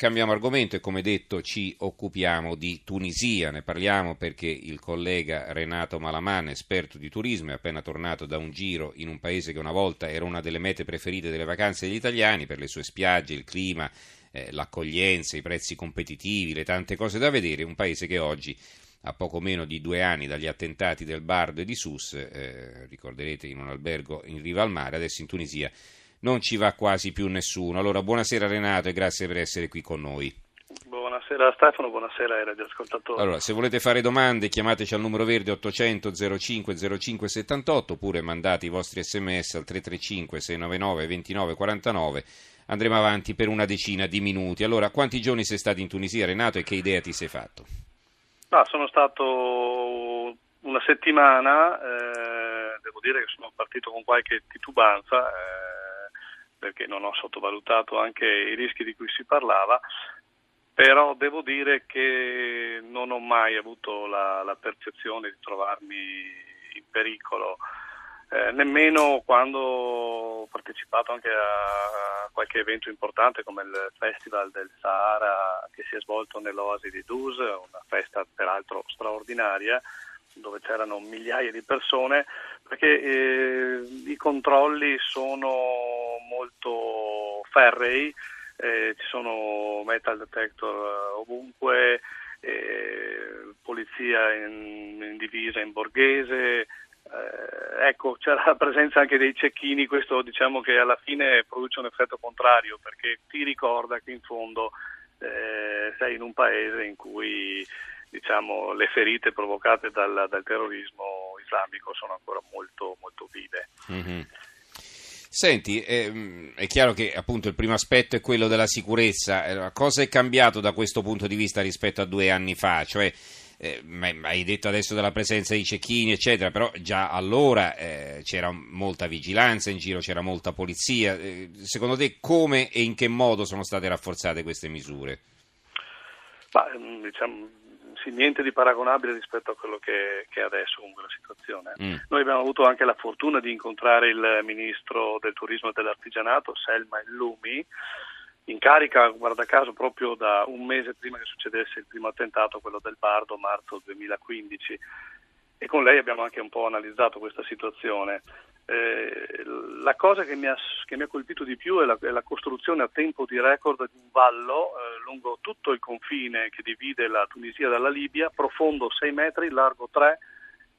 cambiamo argomento e come detto ci occupiamo di Tunisia, ne parliamo perché il collega Renato Malaman, esperto di turismo, è appena tornato da un giro in un paese che una volta era una delle mete preferite delle vacanze degli italiani per le sue spiagge, il clima, eh, l'accoglienza, i prezzi competitivi, le tante cose da vedere, un paese che oggi a poco meno di due anni dagli attentati del Bardo e di Sus, eh, ricorderete in un albergo in riva al mare, adesso in Tunisia non ci va quasi più nessuno. Allora, buonasera Renato e grazie per essere qui con noi. Buonasera Stefano, buonasera ai radioascoltatori. Allora, se volete fare domande chiamateci al numero verde 800 05 05 78 oppure mandate i vostri sms al 335 699 29 49. Andremo avanti per una decina di minuti. Allora, quanti giorni sei stato in Tunisia Renato e che idea ti sei fatto? Ah, sono stato una settimana, eh, devo dire che sono partito con qualche titubanza. Eh, perché non ho sottovalutato anche i rischi di cui si parlava, però devo dire che non ho mai avuto la, la percezione di trovarmi in pericolo, eh, nemmeno quando ho partecipato anche a qualche evento importante come il Festival del Sahara che si è svolto nell'Oasi di Dus, una festa peraltro straordinaria dove c'erano migliaia di persone, perché eh, i controlli sono molto ferrei, eh, ci sono metal detector eh, ovunque, eh, polizia in, in, divisa in borghese, eh, ecco c'era la presenza anche dei cecchini, questo diciamo che alla fine produce un effetto contrario perché ti ricorda che in fondo eh, sei in un paese in cui diciamo, le ferite provocate dal, dal, terrorismo islamico sono ancora molto, molto vive. Mm-hmm. Senti, ehm, è chiaro che appunto il primo aspetto è quello della sicurezza. Eh, cosa è cambiato da questo punto di vista rispetto a due anni fa? Cioè, eh, hai detto adesso della presenza di cecchini, eccetera, però già allora eh, c'era molta vigilanza in giro, c'era molta polizia. Eh, secondo te come e in che modo sono state rafforzate queste misure? Ma, diciamo, sì, niente di paragonabile rispetto a quello che, che è adesso comunque la situazione. Mm. Noi abbiamo avuto anche la fortuna di incontrare il ministro del turismo e dell'artigianato, Selma Illumi, in carica, guarda caso, proprio da un mese prima che succedesse il primo attentato, quello del Bardo, marzo 2015 e con lei abbiamo anche un po' analizzato questa situazione. Eh, la cosa che mi, ha, che mi, ha, colpito di più è la, è la, costruzione a tempo di record di un vallo eh, lungo tutto il confine che divide la Tunisia dalla Libia, profondo 6 metri, largo 3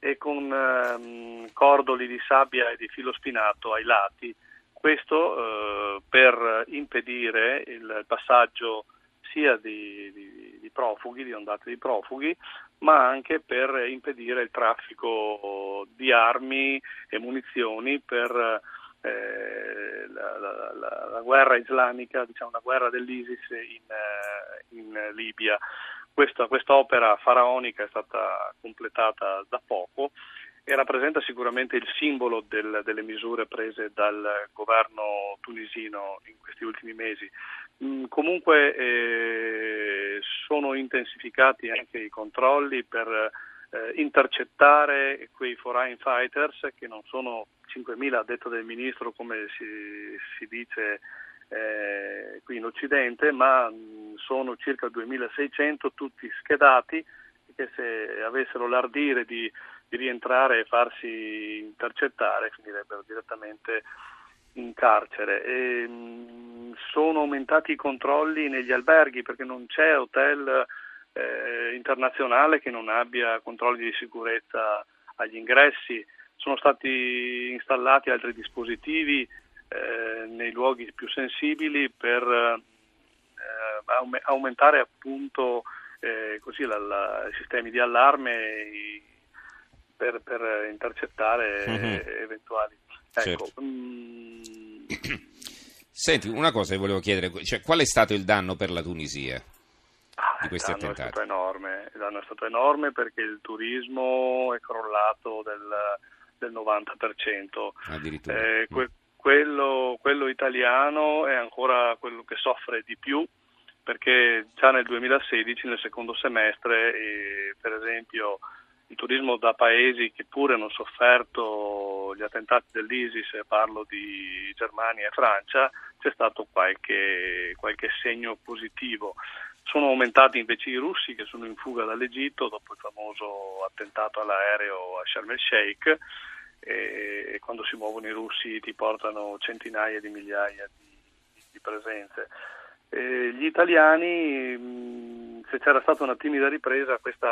e con ehm, cordoli di sabbia e di filo spinato ai lati. Questo eh, per impedire il passaggio sia di, di, profughi, di ondate di profughi, ma anche per impedire il traffico di armi e munizioni per eh, la, la, la, la, guerra islamica, diciamo la guerra dell'ISIS in, eh, in Libia. Questa, quest'opera faraonica è stata completata da poco e rappresenta sicuramente il simbolo del, delle misure prese dal governo tunisino in questi ultimi mesi. Mm, comunque eh, sono intensificati anche i controlli per eh, intercettare quei foreign fighters che non sono 5.000 a detto del ministro come si, si dice eh, qui in Occidente, ma mm, sono circa 2.600 tutti schedati che se avessero l'ardire di, di rientrare e farsi intercettare finirebbero direttamente in carcere. E, mh, sono aumentati i controlli negli alberghi perché non c'è hotel eh, internazionale che non abbia controlli di sicurezza agli ingressi. Sono stati installati altri dispositivi eh, nei luoghi più sensibili per eh, aumentare appunto eh, così la, la, i sistemi di allarme per, per intercettare mm-hmm. eventuali. Ecco, certo. mh, Senti, una cosa che volevo chiedere, cioè, qual è stato il danno per la Tunisia? Ah, di questi il danno attentati? È stato enorme, il danno è stato enorme perché il turismo è crollato del, del 90%. Addirittura. Eh, que- quello, quello italiano è ancora quello che soffre di più perché già nel 2016, nel secondo semestre, eh, per esempio, il turismo da paesi che pure hanno sofferto gli attentati dell'ISIS, parlo di Germania e Francia, c'è stato qualche, qualche segno positivo. Sono aumentati invece i russi che sono in fuga dall'Egitto dopo il famoso attentato all'aereo a Sharm el Sheikh e quando si muovono i russi ti portano centinaia di migliaia di, di presenze. E gli italiani, se c'era stata una timida ripresa, questa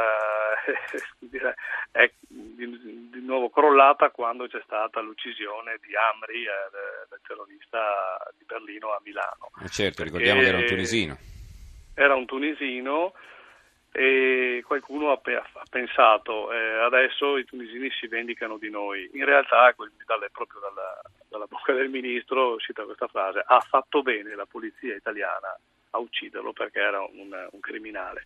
è di, di, nuovo crollata quando c'è stata l'uccisione di Amri, eh, del terrorista di Berlino a Milano. Eh certo, ricordiamo che era un tunisino. Era un tunisino e qualcuno ha, ha pensato eh, adesso i tunisini si vendicano di noi. In realtà, dalle, proprio dalla, dalla, bocca del ministro è uscita questa frase, ha fatto bene la polizia italiana a ucciderlo perché era un, un criminale.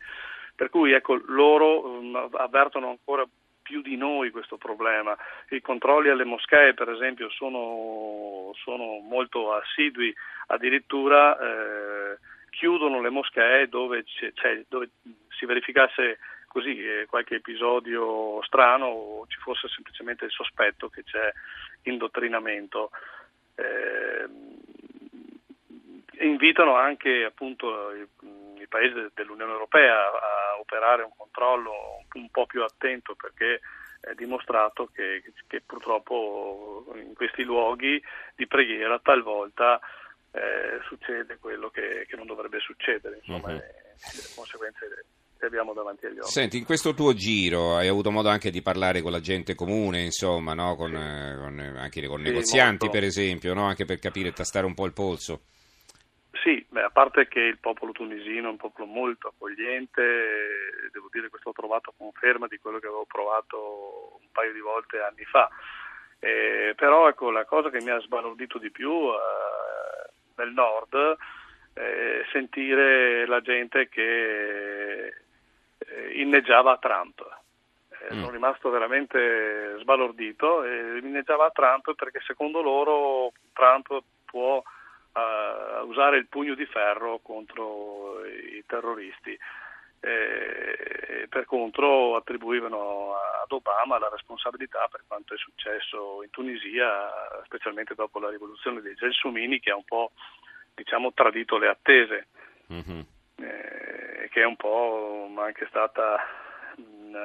Per cui ecco, loro um, avvertono ancora più di noi questo problema. I controlli alle moschee, per esempio, sono, sono molto assidui, addirittura eh, chiudono le moschee dove, dove si verificasse così eh, qualche episodio strano o ci fosse semplicemente il sospetto che c'è indottrinamento. Eh, invitano anche appunto i, i, paesi dell'Unione Europea a operare un controllo un po' più attento perché è dimostrato che, che purtroppo in questi luoghi di preghiera talvolta eh, succede quello che, che, non dovrebbe succedere, insomma, uh-huh. le conseguenze che abbiamo davanti agli occhi. Senti, in questo tuo giro hai avuto modo anche di parlare con la gente comune, insomma, no? con, sì. eh, con, anche con sì, negozianti molto. per esempio, no? anche per capire e tastare un po' il polso. Sì, beh, a parte che il popolo tunisino è un popolo molto accogliente, devo dire che questo ho trovato conferma di quello che avevo provato un paio di volte anni fa. Eh, però ecco, la cosa che mi ha sbalordito di più eh, nel nord eh, sentire la gente che eh, inneggiava a Trump. Eh, mm. Sono rimasto veramente sbalordito e inneggiava a Trump perché secondo loro Trump può uh, usare il pugno di ferro contro i terroristi. Eh, per contro attribuivano ad Obama la responsabilità per quanto è successo in Tunisia, specialmente dopo la rivoluzione dei Gelsomini che ha un po' diciamo, tradito le attese, mm-hmm. eh, che è un po' anche stata mh,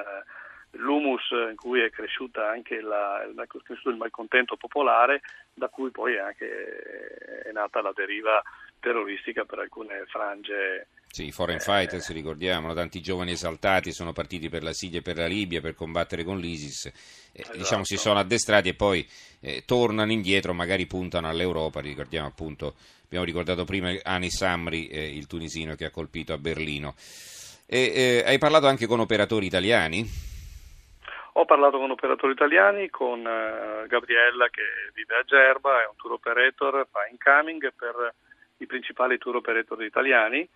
l'humus in cui è cresciuta anche la, il, il malcontento popolare, da cui poi anche è nata la deriva terroristica per alcune frange sì, i foreign fighters, ricordiamo, tanti giovani esaltati sono partiti per la Siria e per la Libia per combattere con l'ISIS, eh, esatto. diciamo si sono addestrati e poi eh, tornano indietro, magari puntano all'Europa, ricordiamo appunto, abbiamo ricordato prima Anis Amri, eh, il tunisino che ha colpito a Berlino. E, eh, hai parlato anche con operatori italiani? Ho parlato con operatori italiani, con uh, Gabriella che vive a Gerba, è un tour operator, fa incoming per i principali tour operator italiani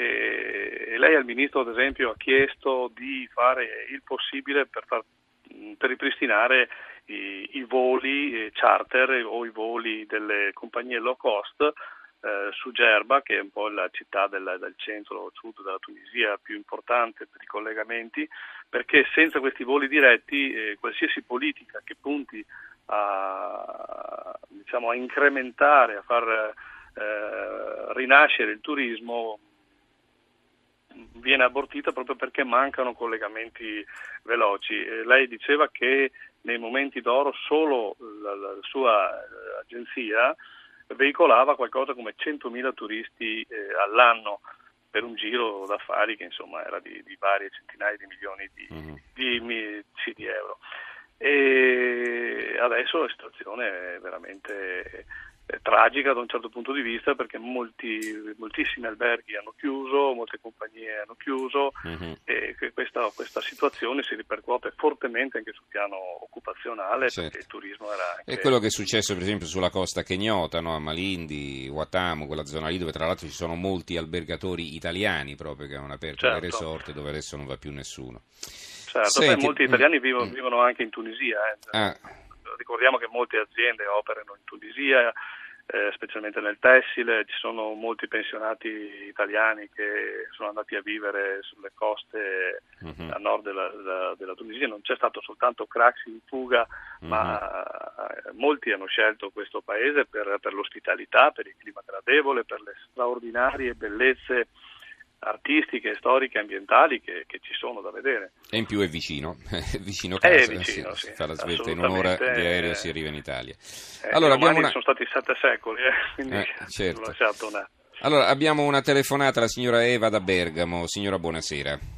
e lei al Ministro ad esempio ha chiesto di fare il possibile per, far, per ripristinare i, i, voli eh, charter o i voli delle compagnie low cost eh, su Gerba, che è un po' la città del, del centro-sud della Tunisia più importante per i collegamenti, perché senza questi voli diretti eh, qualsiasi politica che punti a, diciamo, a incrementare, a far eh, rinascere il turismo viene abortita proprio perché mancano collegamenti veloci. Eh, lei diceva che nei momenti d'oro solo la, la sua eh, agenzia veicolava qualcosa come 100.000 turisti eh, all'anno per un giro d'affari che insomma era di, di varie centinaia di milioni di, mm-hmm. di, sì, di euro. E adesso la situazione è veramente tragica da un certo punto di vista perché molti, moltissimi alberghi hanno chiuso, molte compagnie hanno chiuso uh-huh. e questa, questa, situazione si ripercuote fortemente anche sul piano occupazionale certo. perché il turismo era anche... È quello che è successo per esempio sulla costa kenyota, no? a Malindi, Watamu, quella zona lì dove tra l'altro ci sono molti albergatori italiani proprio che hanno aperto certo. le resort dove adesso non va più nessuno. Certo, Senti, molti italiani vivono, mm. vivono, anche in Tunisia. Eh. Ah ricordiamo che molte aziende operano in Tunisia, eh, specialmente nel tessile, ci sono molti pensionati italiani che sono andati a vivere sulle coste uh-huh. a nord della, della, della, Tunisia, non c'è stato soltanto Craxi in fuga, uh-huh. ma eh, molti hanno scelto questo paese per, per l'ospitalità, per il clima gradevole, per le straordinarie bellezze artistiche, storiche, ambientali che, che, ci sono da vedere. E in più è vicino, è vicino casa, è vicino, si, sì, fa la svelta in un'ora di aereo si arriva in Italia. Eh, allora, abbiamo una... sono stati sette secoli, eh, quindi eh, certo. una... Allora, abbiamo una telefonata alla signora Eva da Bergamo. Signora, buonasera.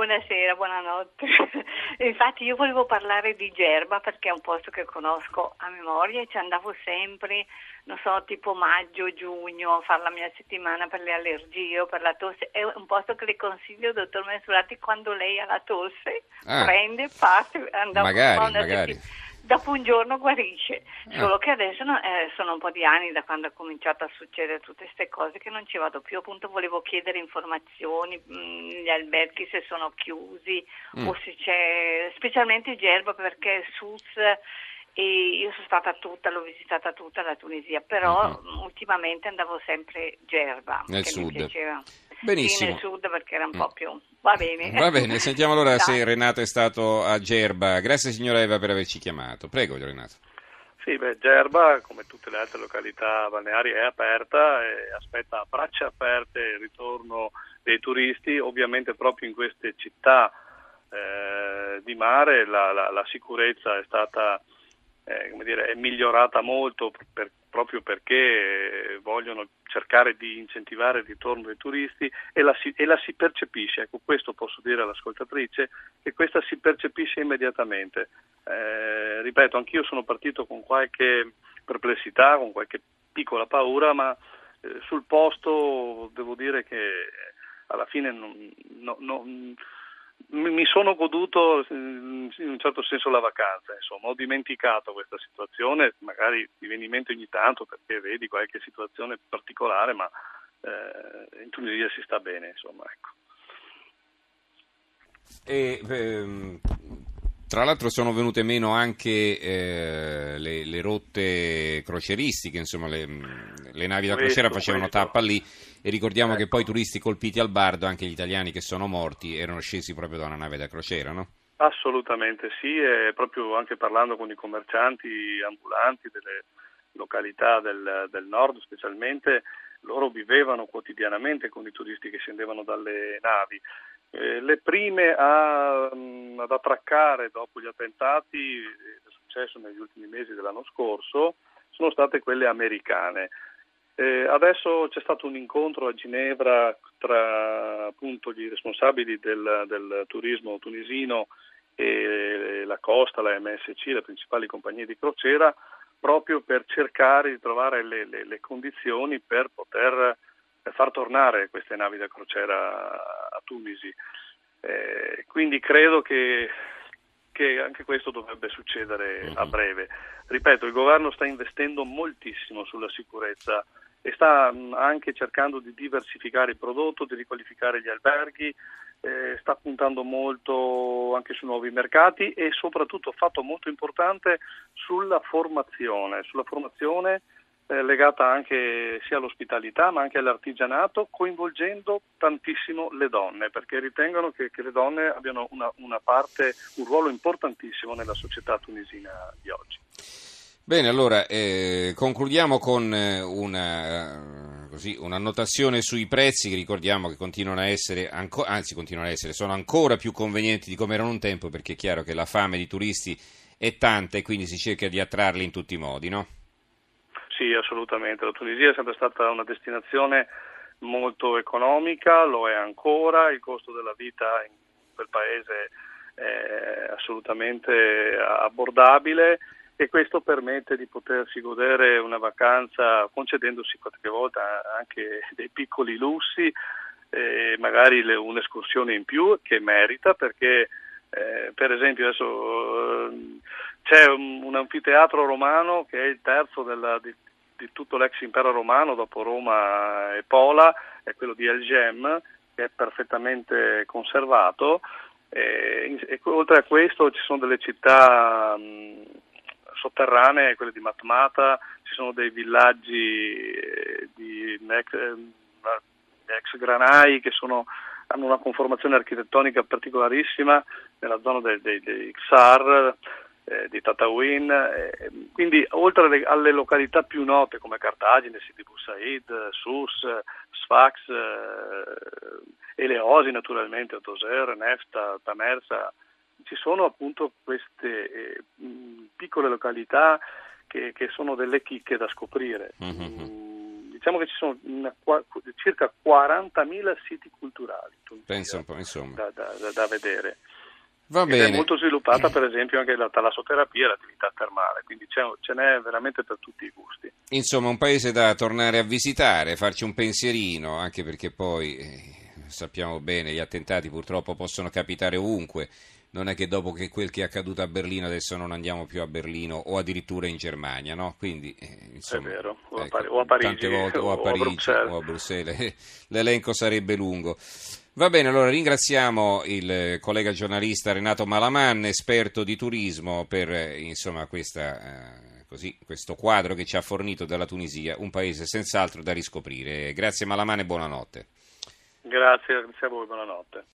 Buonasera, buonanotte. Infatti io volevo parlare di Gerba perché è un posto che conosco a memoria e ci andavo sempre, non so, tipo maggio, giugno a fare la mia settimana per le allergie o per la tosse. È un posto che le consiglio, dottor Mensurati, quando lei ha la tosse, ah. prende, parte, andavo magari, magari. Settimana dopo un giorno guarisce, solo ah. che adesso no, eh, sono un po' di anni da quando è cominciato a succedere tutte queste cose che non ci vado più, appunto volevo chiedere informazioni, mh, mm, gli alberghi se sono chiusi mm. o se c'è, specialmente Gerba perché SUS e io sono stata tutta, l'ho visitata tutta la Tunisia, però uh-huh. ultimamente andavo sempre Gerba, nel sud. mi piaceva. Benissimo. Sì, nel sud perché era un po' più... Va bene. Va bene, sentiamo allora se Renato è stato a Gerba. Grazie signora Eva per averci chiamato. Prego Renato. Sì, beh, Gerba, come tutte le altre località balneari, è aperta e aspetta a braccia aperte il ritorno dei turisti. Ovviamente proprio in queste città eh, di mare la, la, la, sicurezza è stata eh, dire, è migliorata molto per, proprio perché vogliono cercare di incentivare il ritorno dei turisti e la, si, e la si percepisce, ecco questo posso dire all'ascoltatrice, che questa si percepisce immediatamente. Eh, ripeto, anch'io sono partito con qualche perplessità, con qualche piccola paura, ma eh, sul posto devo dire che alla fine non, no, no, mi sono goduto in un certo senso la vacanza, insomma, ho dimenticato questa situazione, magari ti viene in mente ogni tanto perché vedi qualche situazione particolare, ma eh, in Tunisia si sta bene, insomma, ecco. E, ehm, tra l'altro sono venute meno anche eh, le, le, rotte croceristiche, insomma le, le navi da crociera facevano questo. tappa lì e ricordiamo ecco. che poi i turisti colpiti al bardo, anche gli italiani che sono morti, erano scesi proprio da una nave da crociera, no? Assolutamente sì, e proprio anche parlando con i commercianti ambulanti delle località del, del nord specialmente, loro vivevano quotidianamente con i turisti che scendevano dalle navi eh, le prime a, mm, ad attraccare dopo gli attentati, è successo negli ultimi mesi dell'anno scorso, sono state quelle americane. Eh, adesso c'è stato un incontro a Ginevra tra appunto gli responsabili del, del turismo tunisino e la Costa, la MSC, le principali compagnie di crociera, proprio per cercare di trovare le, le, le condizioni per poter far tornare queste navi da crociera a Tunisi. Eh, quindi credo che, che, anche questo dovrebbe succedere a mhm. breve. Ripeto, il governo sta investendo moltissimo sulla sicurezza e sta anche cercando di diversificare il prodotto, di riqualificare gli alberghi, eh, sta puntando molto anche su nuovi mercati e soprattutto fatto molto importante sulla formazione, sulla formazione eh, legata anche sia all'ospitalità ma anche all'artigianato, coinvolgendo tantissimo le donne, perché ritengono che, che le donne abbiano una, una parte, un ruolo importantissimo nella società tunisina di oggi. Bene, allora eh, concludiamo con eh, una, così, un'annotazione sui prezzi che ricordiamo che continuano a essere, anco, anzi continuano a essere, sono ancora più convenienti di come erano un tempo perché è chiaro che la fame di turisti è tanta e quindi si cerca di attrarli in tutti i modi, no? Sì, assolutamente. La Tunisia è sempre stata una destinazione molto economica, lo è ancora, il costo della vita in quel paese è assolutamente abbordabile e questo permette di potersi godere una vacanza concedendosi qualche volta anche dei piccoli lussi, eh, magari le, un'escursione in più che merita perché eh, per esempio adesso eh, c'è un, un, anfiteatro romano che è il terzo della, di, di tutto l'ex impero romano dopo Roma e Pola, è quello di El Gem, che è perfettamente conservato. E, e, oltre a questo ci sono delle città mh, sotterranee, quelle di Matmata, ci sono dei villaggi eh, di ex, ex granai che sono, hanno una conformazione architettonica particolarissima nella zona dei, dei, dei Xar, eh, di Tatawin, eh, quindi oltre alle, alle, località più note come Cartagine, Sidi Said, Sus, Sfax, eh, Eleosi naturalmente, Toser, Nefta, Tamersa, ci sono appunto queste eh, piccole località che, che, sono delle chicche da scoprire. Mm-hmm. diciamo che ci sono una, circa 40.000 siti culturali Pensa un po', insomma. Da, da, da vedere. Va bene. È molto sviluppata per esempio anche la talassoterapia e l'attività termale, quindi ce n'è veramente per tutti i gusti. Insomma, un paese da tornare a visitare, farci un pensierino, anche perché poi eh, sappiamo bene, gli attentati purtroppo possono capitare ovunque. Non è che dopo che quel che è accaduto a Berlino adesso non andiamo più a Berlino o addirittura in Germania, no? Quindi, eh, insomma, è vero, o, ecco, a, Par- o a Parigi, volte, o a, Parigi, o a Bruxelles. O a Bruxelles. L'elenco sarebbe lungo. Va bene, allora ringraziamo il collega giornalista Renato Malaman, esperto di turismo, per insomma, questa, eh, così, questo quadro che ci ha fornito dalla Tunisia, un paese senz'altro da riscoprire. Grazie Malaman e buonanotte. Grazie, grazie a voi, buonanotte.